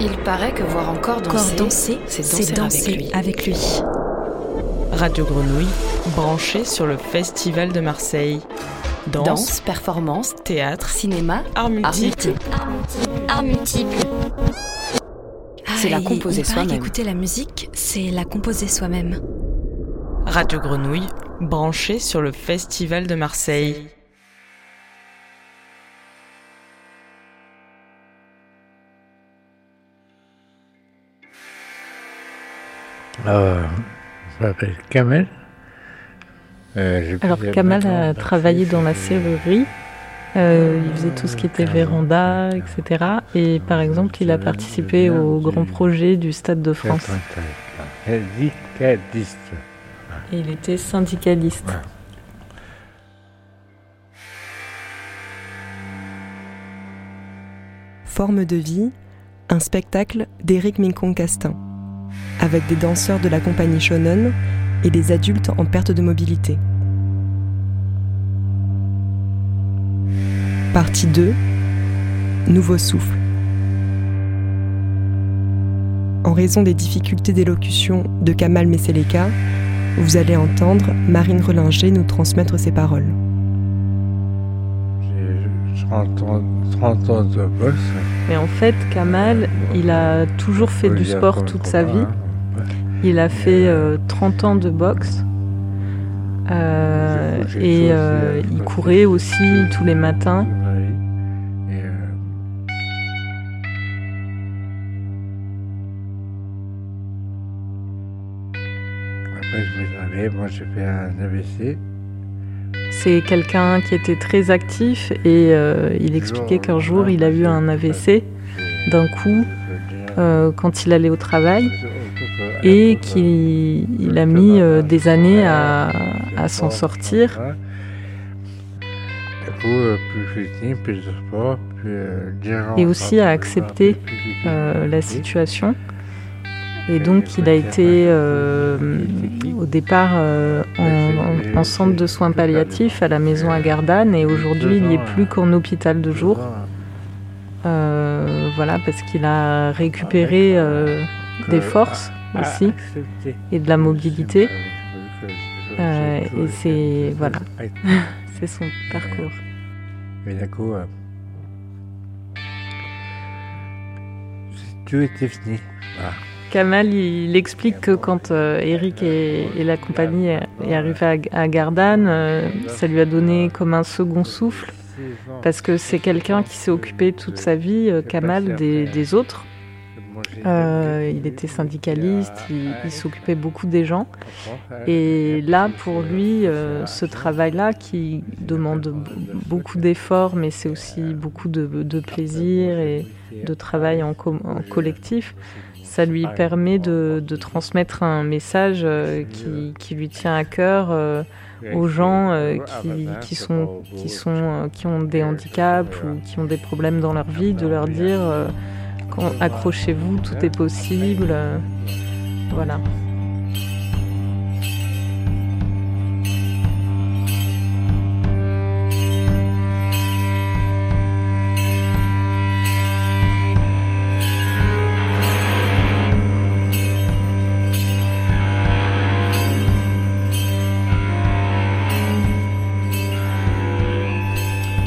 Il paraît que voir encore danser, c'est danser, avec, lui. Radio Grenouille, branché sur le Festival de Marseille. Danse, performance, théâtre, cinéma, art multiple. Art multiple. C'est la Ah, composer soi-même. la musique, c'est la composer soi-même. Radio Grenouille, branché sur le Festival de Marseille. Euh, je m'appelle Kamel. Euh, Alors maisons a travaillé dans la fait- serrurerie. Euh, il faisait tout ce qui était véranda, etc. Et par exemple, il a participé au grand projet du Stade de France. Syndicaliste. Et il était syndicaliste. Ouais. Forme de vie, un spectacle d'Éric Mincon-Castin, avec des danseurs de la compagnie Shonen et des adultes en perte de mobilité. Partie 2 Nouveau souffle. En raison des difficultés d'élocution de Kamal Messeleka, vous allez entendre Marine Relinger nous transmettre ses paroles. J'ai 30 ans, 30 ans de. Mais en fait, Kamal, il a toujours fait du sport toute sa vie. Il a fait euh, 30 ans de boxe. Euh, et euh, euh, il courait aussi tous les matins. Euh, Après, je me suis moi j'ai fait un AVC. C'est quelqu'un qui était très actif et euh, il expliquait qu'un jour il a eu un AVC d'un coup euh, quand il allait au travail et qu'il il a mis euh, des années à, à s'en sortir. Et aussi à accepter, la situation. Et donc il a été euh, au départ euh, en, en- en centre de soins palliatifs à la maison à Gardanne et aujourd'hui il n'y est plus qu'en hôpital de jour. Euh, voilà, parce qu'il a récupéré des forces Ah, aussi et de la mobilité. Et c'est- voilà. C'est son parcours. C'est- tout était fini. Voilà. Kamal, il explique que quand euh, Eric et, la compagnie est arrivé à, à Gardanne, euh, ça lui a donné comme un second souffle, parce que c'est quelqu'un qui s'est occupé toute sa vie, euh, Kamal, des, autres. Il était syndicaliste, il, s'occupait beaucoup des gens. Et là, pour lui, ce travail-là qui demande beaucoup d'efforts, mais c'est aussi beaucoup de, plaisir et de travail en collectif, ça lui permet de, de transmettre un message euh, qui, qui lui tient à cœur euh, aux gens euh, qui, qui, sont, qui, sont, euh, qui ont des handicaps ou qui ont des problèmes dans leur vie, de leur dire euh, accrochez-vous, tout est possible. euh, voilà.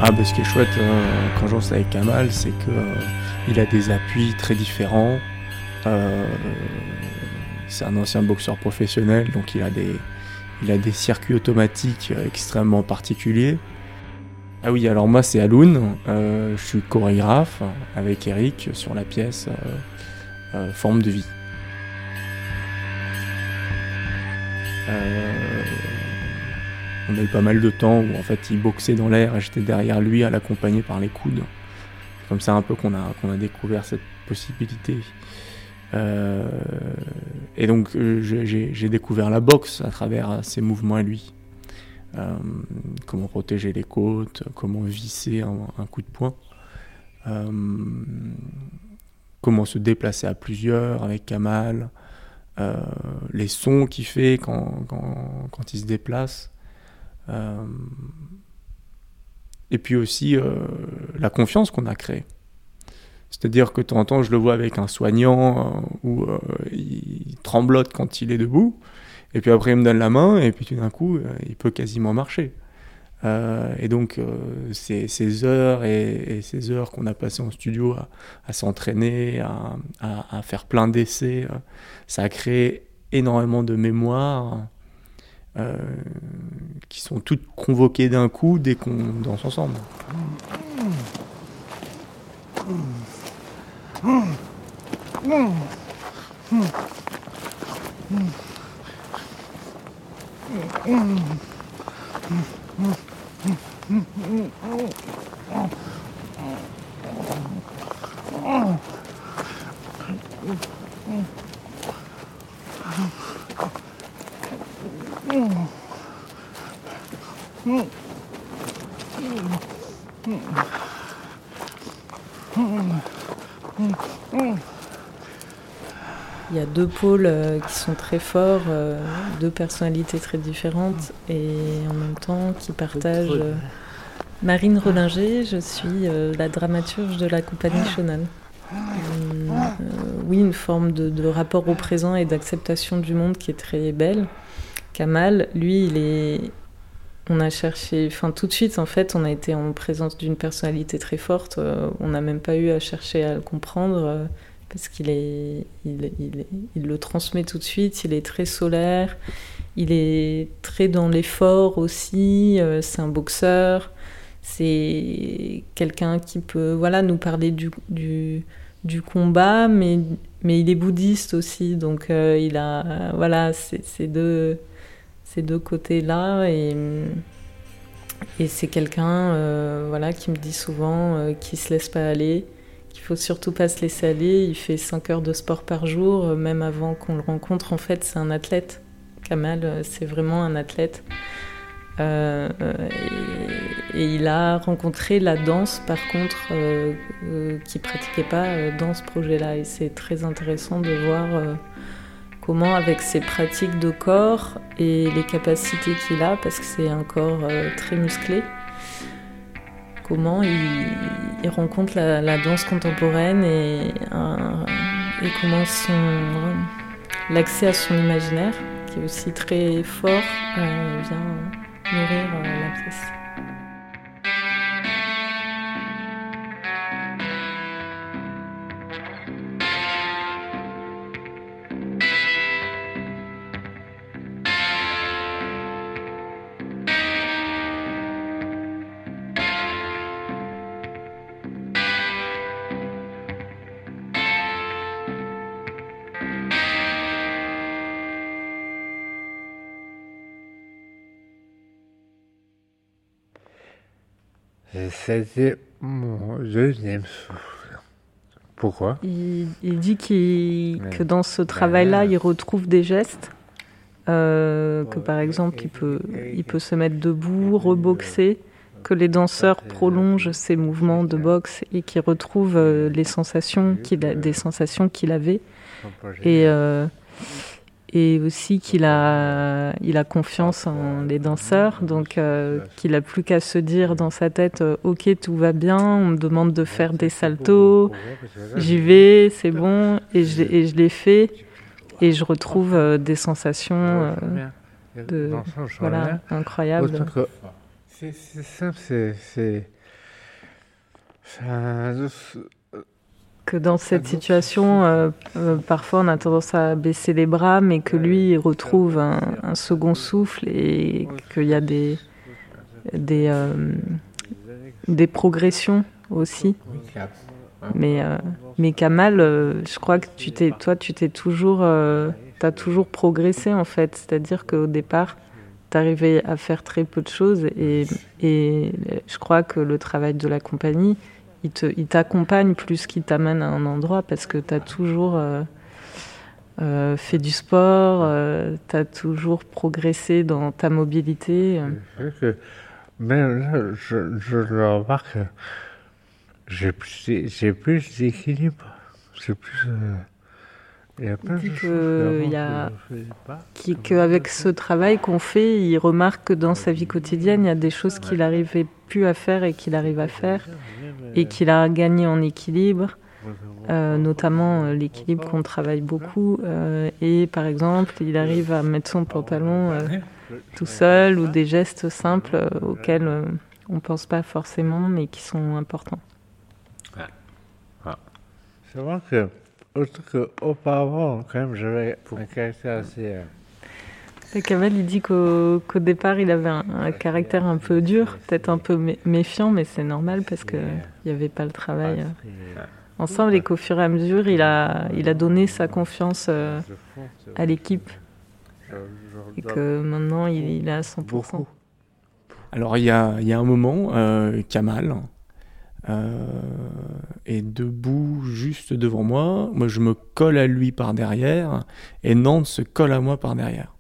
Ah bah ce qui est chouette euh, quand je bosse avec Kamal, c'est que euh, il a des appuis très différents. Euh, c'est un ancien boxeur professionnel, donc il a des, il a des circuits automatiques extrêmement particuliers. Ah oui, alors moi c'est Aloun, je suis chorégraphe avec Eric sur la pièce Forme de vie. Euh, on a eu pas mal de temps où en fait il boxait dans l'air et j'étais derrière lui à l'accompagner par les coudes. C'est comme ça un peu qu'on a, qu'on a découvert cette possibilité. Euh, et donc euh, j'ai- découvert la boxe à travers euh, ses mouvements à lui. Euh, comment protéger les côtes, comment visser un, coup de poing, euh, comment se déplacer à plusieurs avec Kamal, euh, les sons qu'il fait quand, quand il se déplace. Euh, et puis aussi euh, la confiance qu'on a créée. C'est-à-dire que de temps en temps, je le vois avec un soignant où il tremblote quand il est debout, et puis après il me donne la main, et puis tout d'un coup, il peut quasiment marcher. Euh, et donc, euh, ces, heures et, ces heures qu'on a passées en studio à, s'entraîner, à, faire plein d'essais, euh, ça a créé énormément de mémoires qui sont toutes convoquées d'un coup dès qu'on danse ensemble. Deux pôles euh, qui sont très forts, euh, deux personnalités très différentes et en même temps qui partagent. Euh, Marine Rollinger, je suis la dramaturge de la compagnie Shonan. oui, une forme de, rapport au présent et d'acceptation du monde qui est très belle. Kamal, lui, il est. On a cherché, enfin tout de suite en fait, on a été en présence d'une personnalité très forte. on n'a même pas eu à chercher à le comprendre parce qu'il le transmet tout de suite, il est très solaire, il est très dans l'effort aussi, euh, c'est un boxeur, c'est quelqu'un qui peut voilà, nous parler du, combat, mais, il est bouddhiste aussi, donc euh, il a voilà, ces deux, côtés-là, et, et c'est quelqu'un euh, voilà, qui me dit souvent qu'il ne se laisse pas aller, il faut surtout pas se laisser aller. Il fait 5 heures de sport par jour, euh, même avant qu'on le rencontre. En fait, c'est un athlète. Kamal, euh, c'est vraiment un athlète. Euh, et, il a rencontré la danse, par contre, euh, qui pratiquait pas dans ce projet-là. Et c'est très intéressant de voir comment, avec ses pratiques de corps et les capacités qu'il a, parce que c'est un corps très musclé, comment il, rencontre la, danse contemporaine et, et comment l'accès à son imaginaire, qui est aussi très fort, euh, vient nourrir euh, la pièce. C'était mon deuxième souffle. Pourquoi? Il, dit que dans ce travail-là, il retrouve des gestes. Euh, que par exemple, il peut, il peut se mettre debout, reboxer, que les danseurs prolongent ses mouvements de boxe et qu'il retrouve euh, les sensations qu'il a, des sensations qu'il avait. Et, euh, et aussi qu'il a, il a confiance en les danseurs, donc euh, qu'il a plus qu'à se dire dans sa tête euh, Ok, tout va bien, on me demande de faire des saltos, j'y vais, c'est bon, et je, et je l'ai fait, et je retrouve euh, des sensations de, voilà, incroyables. C'est simple, c'est que dans cette situation, euh, euh, parfois on a tendance à baisser les bras, mais que lui retrouve un, second souffle et qu'il y a des, des, euh, des progressions aussi. Mais, mais Kamal, je crois que tu t'es, toi, tu t'es toujours, as toujours progressé en fait. C'est-à-dire qu'au départ, tu arrivais à faire très peu de choses et, et je crois que le travail de la compagnie, il t'accompagne plus qu'il t'amène à un endroit parce que tu as toujours euh, euh, fait du sport, euh, tu as toujours progressé dans ta mobilité. Que, même là, je, je le remarque, j'ai plus, plus d'équilibre. C'est plus. Il y a plein qu'avec ce travail qu'on fait, il remarque que dans sa vie quotidienne, il y a des choses qu'il n'arrivait plus à faire et qu'il arrive à faire, et qu'il a gagné en équilibre. euh, notamment euh, l'équilibre qu'on travaille beaucoup. et par exemple, il arrive à mettre son pantalon tout seul ou des gestes simples auxquels on ne pense pas forcément, mais qui sont importants. C'est vrai que, autre qu'auparavant, quand même, j'avais un caractère assez Kamal, il dit qu'au départ, il avait un, caractère un peu dur, peut-être un peu méfiant, mais c'est normal parce qu'il n'y avait pas le travail euh, ensemble et qu'au fur et à mesure, il a, il a donné sa confiance euh, à l'équipe et que maintenant, il, est à 100%. Alors, il y a, il y a un moment, euh, Kamal est debout juste devant moi. Moi, je me colle à lui par derrière et Nantes se colle à moi par derrière.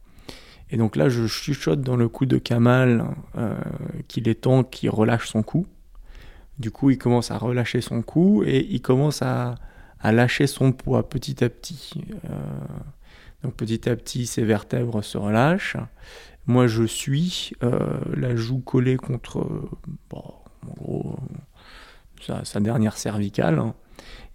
Et donc là, je chuchote dans le cou de Kamal euh, qu'il est temps qu'il relâche son cou. Du coup, il commence à relâcher son cou et il commence à, lâcher son poids petit à petit. Euh, donc petit à petit, ses vertèbres se relâchent. Moi, je suis euh, la joue collée contre bon, en gros, sa, sa, dernière cervicale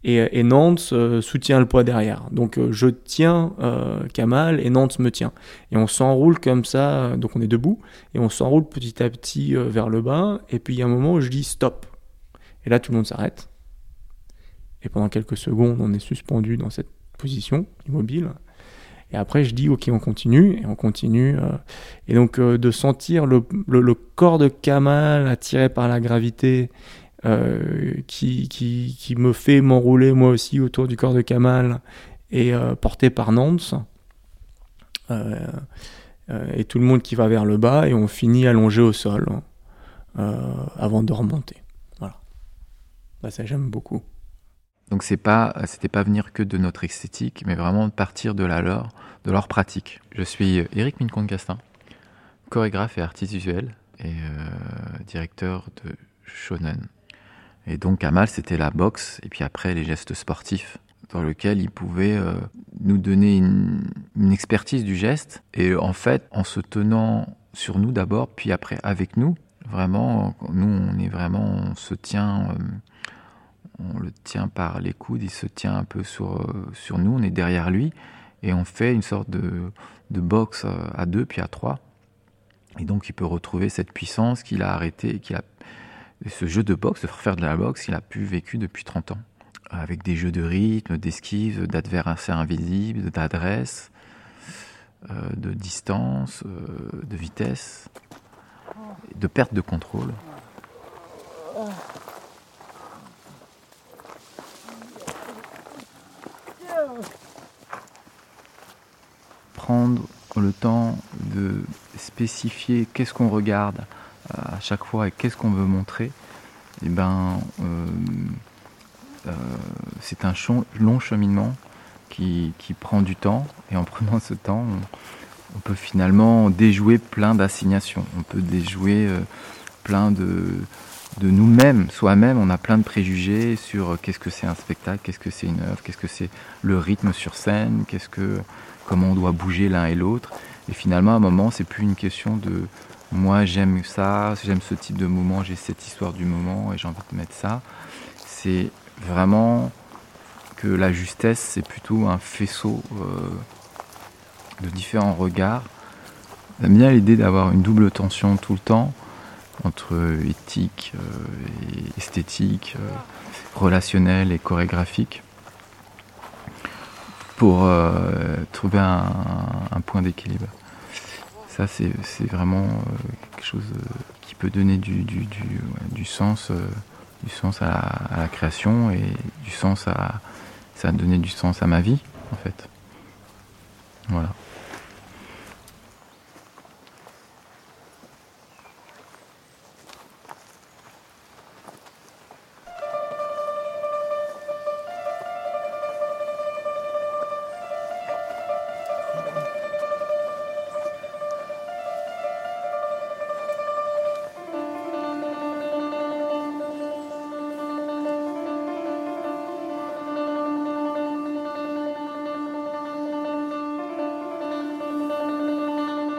et, Nantes euh, soutient le poids derrière. Donc euh, je tiens euh, Kamal et Nantes me tient. Et on s'enroule comme ça, donc on est debout, et on s'enroule petit à petit vers le bas, et puis il y a un moment où je dis stop. Et là tout le monde s'arrête. Et pendant quelques secondes, on est suspendu dans cette position, immobile. Et après, je dis, ok, on continue, et on continue. et donc, de sentir le, le, corps de Kamal attiré par la gravité euh, qui, me fait m'enrouler moi aussi autour du corps de Kamal et euh, porté par Nance. Euh, et tout le monde qui va vers le bas et on finit allongé au sol avant de remonter. Voilà. Bah, ça j'aime beaucoup. Donc c'est pas, c'était pas venir que de notre esthétique, mais vraiment partir de la leur, de leur pratique. Je suis Eric Mincon-Castin, chorégraphe et artiste visuel et directeur de Shonen. Et donc Kamal, c'était la boxe, et puis après les gestes sportifs, dans lequel il pouvait euh, nous donner une, expertise du geste, et en fait, en se tenant sur nous d'abord, puis après avec nous, vraiment, nous, on est vraiment, on se tient, euh, on le tient par les coudes, il se tient un peu sur, euh, sur nous, on est derrière lui, et on fait une sorte de, de boxe à deux, puis à trois. Et donc il peut retrouver cette puissance qu'il a arrêté, qu'il a ce jeu de boxe, de faire de la boxe, il a pu vécu depuis 30 ans. Avec des jeux de rythme, d'esquive, d'adversaire invisible, d'adresse, euh, de distance, euh, de vitesse, de perte de contrôle. Prendre le temps de spécifier qu'est-ce qu'on regarde, à chaque fois et qu'est-ce qu'on veut montrer, et eh ben, euh, euh, c'est un long cheminement qui, prend du temps. Et en prenant ce temps, on, peut finalement déjouer plein d'assignations. On peut déjouer euh, plein de, de nous-mêmes, soi-même. On a plein de préjugés sur qu'est-ce que c'est un spectacle, qu'est-ce que c'est une œuvre, qu'est-ce que c'est le rythme sur scène, qu'est-ce que, comment on doit bouger l'un et l'autre. Et finalement, à un moment, c'est plus une question de moi j'aime ça, j'aime ce type de moment, j'ai cette histoire du moment et j'ai envie de mettre ça. C'est vraiment que la justesse, c'est plutôt un faisceau euh, de différents regards. J'aime bien l'idée d'avoir une double tension tout le temps entre éthique euh, et esthétique, euh, relationnel et chorégraphique pour trouver un point d'équilibre. Ça, c'est vraiment euh, quelque chose euh, qui peut donner du, du, du, sens, euh, du sens à la, création et du sens à. Ça a donné du sens à ma vie, en fait. Voilà.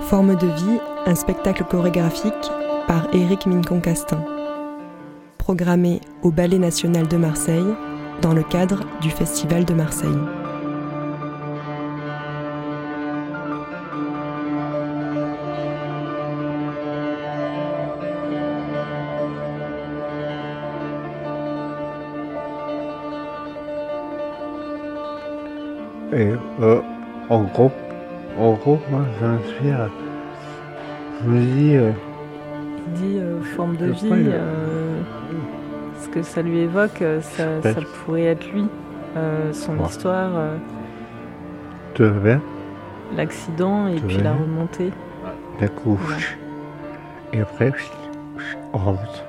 Forme de vie, un spectacle chorégraphique par Éric Mincon-Castin. Programmé au Ballet National de Marseille dans le cadre du Festival de Marseille. Et euh, en gros, en gros, moi, j'inspire. Je me dis. Euh, Il dit euh, forme de vie, il- euh, ce que ça lui évoque, euh, ça, pourrait être lui, euh, son Ouais. histoire, euh, de l'accident et De puis la remontée. d'un coup. Et après, on remonte.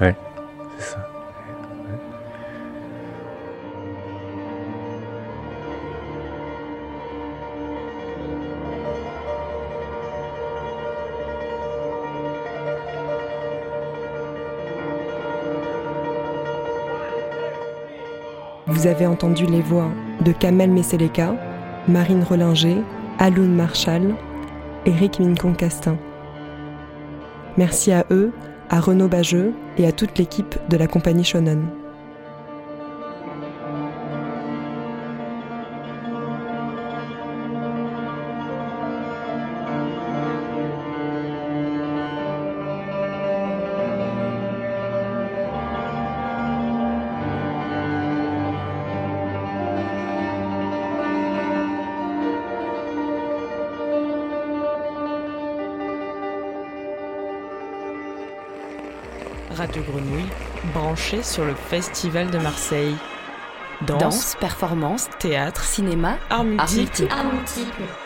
Ouais, Vous avez entendu les voix de Kamel Messeleka, Marine Rollinger, Aloun Marshall, Eric Mincon-Castin. Merci à eux, à Renaud Bageux et à toute l'équipe de la compagnie Shonen. Radio Grenouille, branché sur le Festival de Marseille. Danse, Danse, performance, théâtre, cinéma, art art multiple. multiple. Art multiple.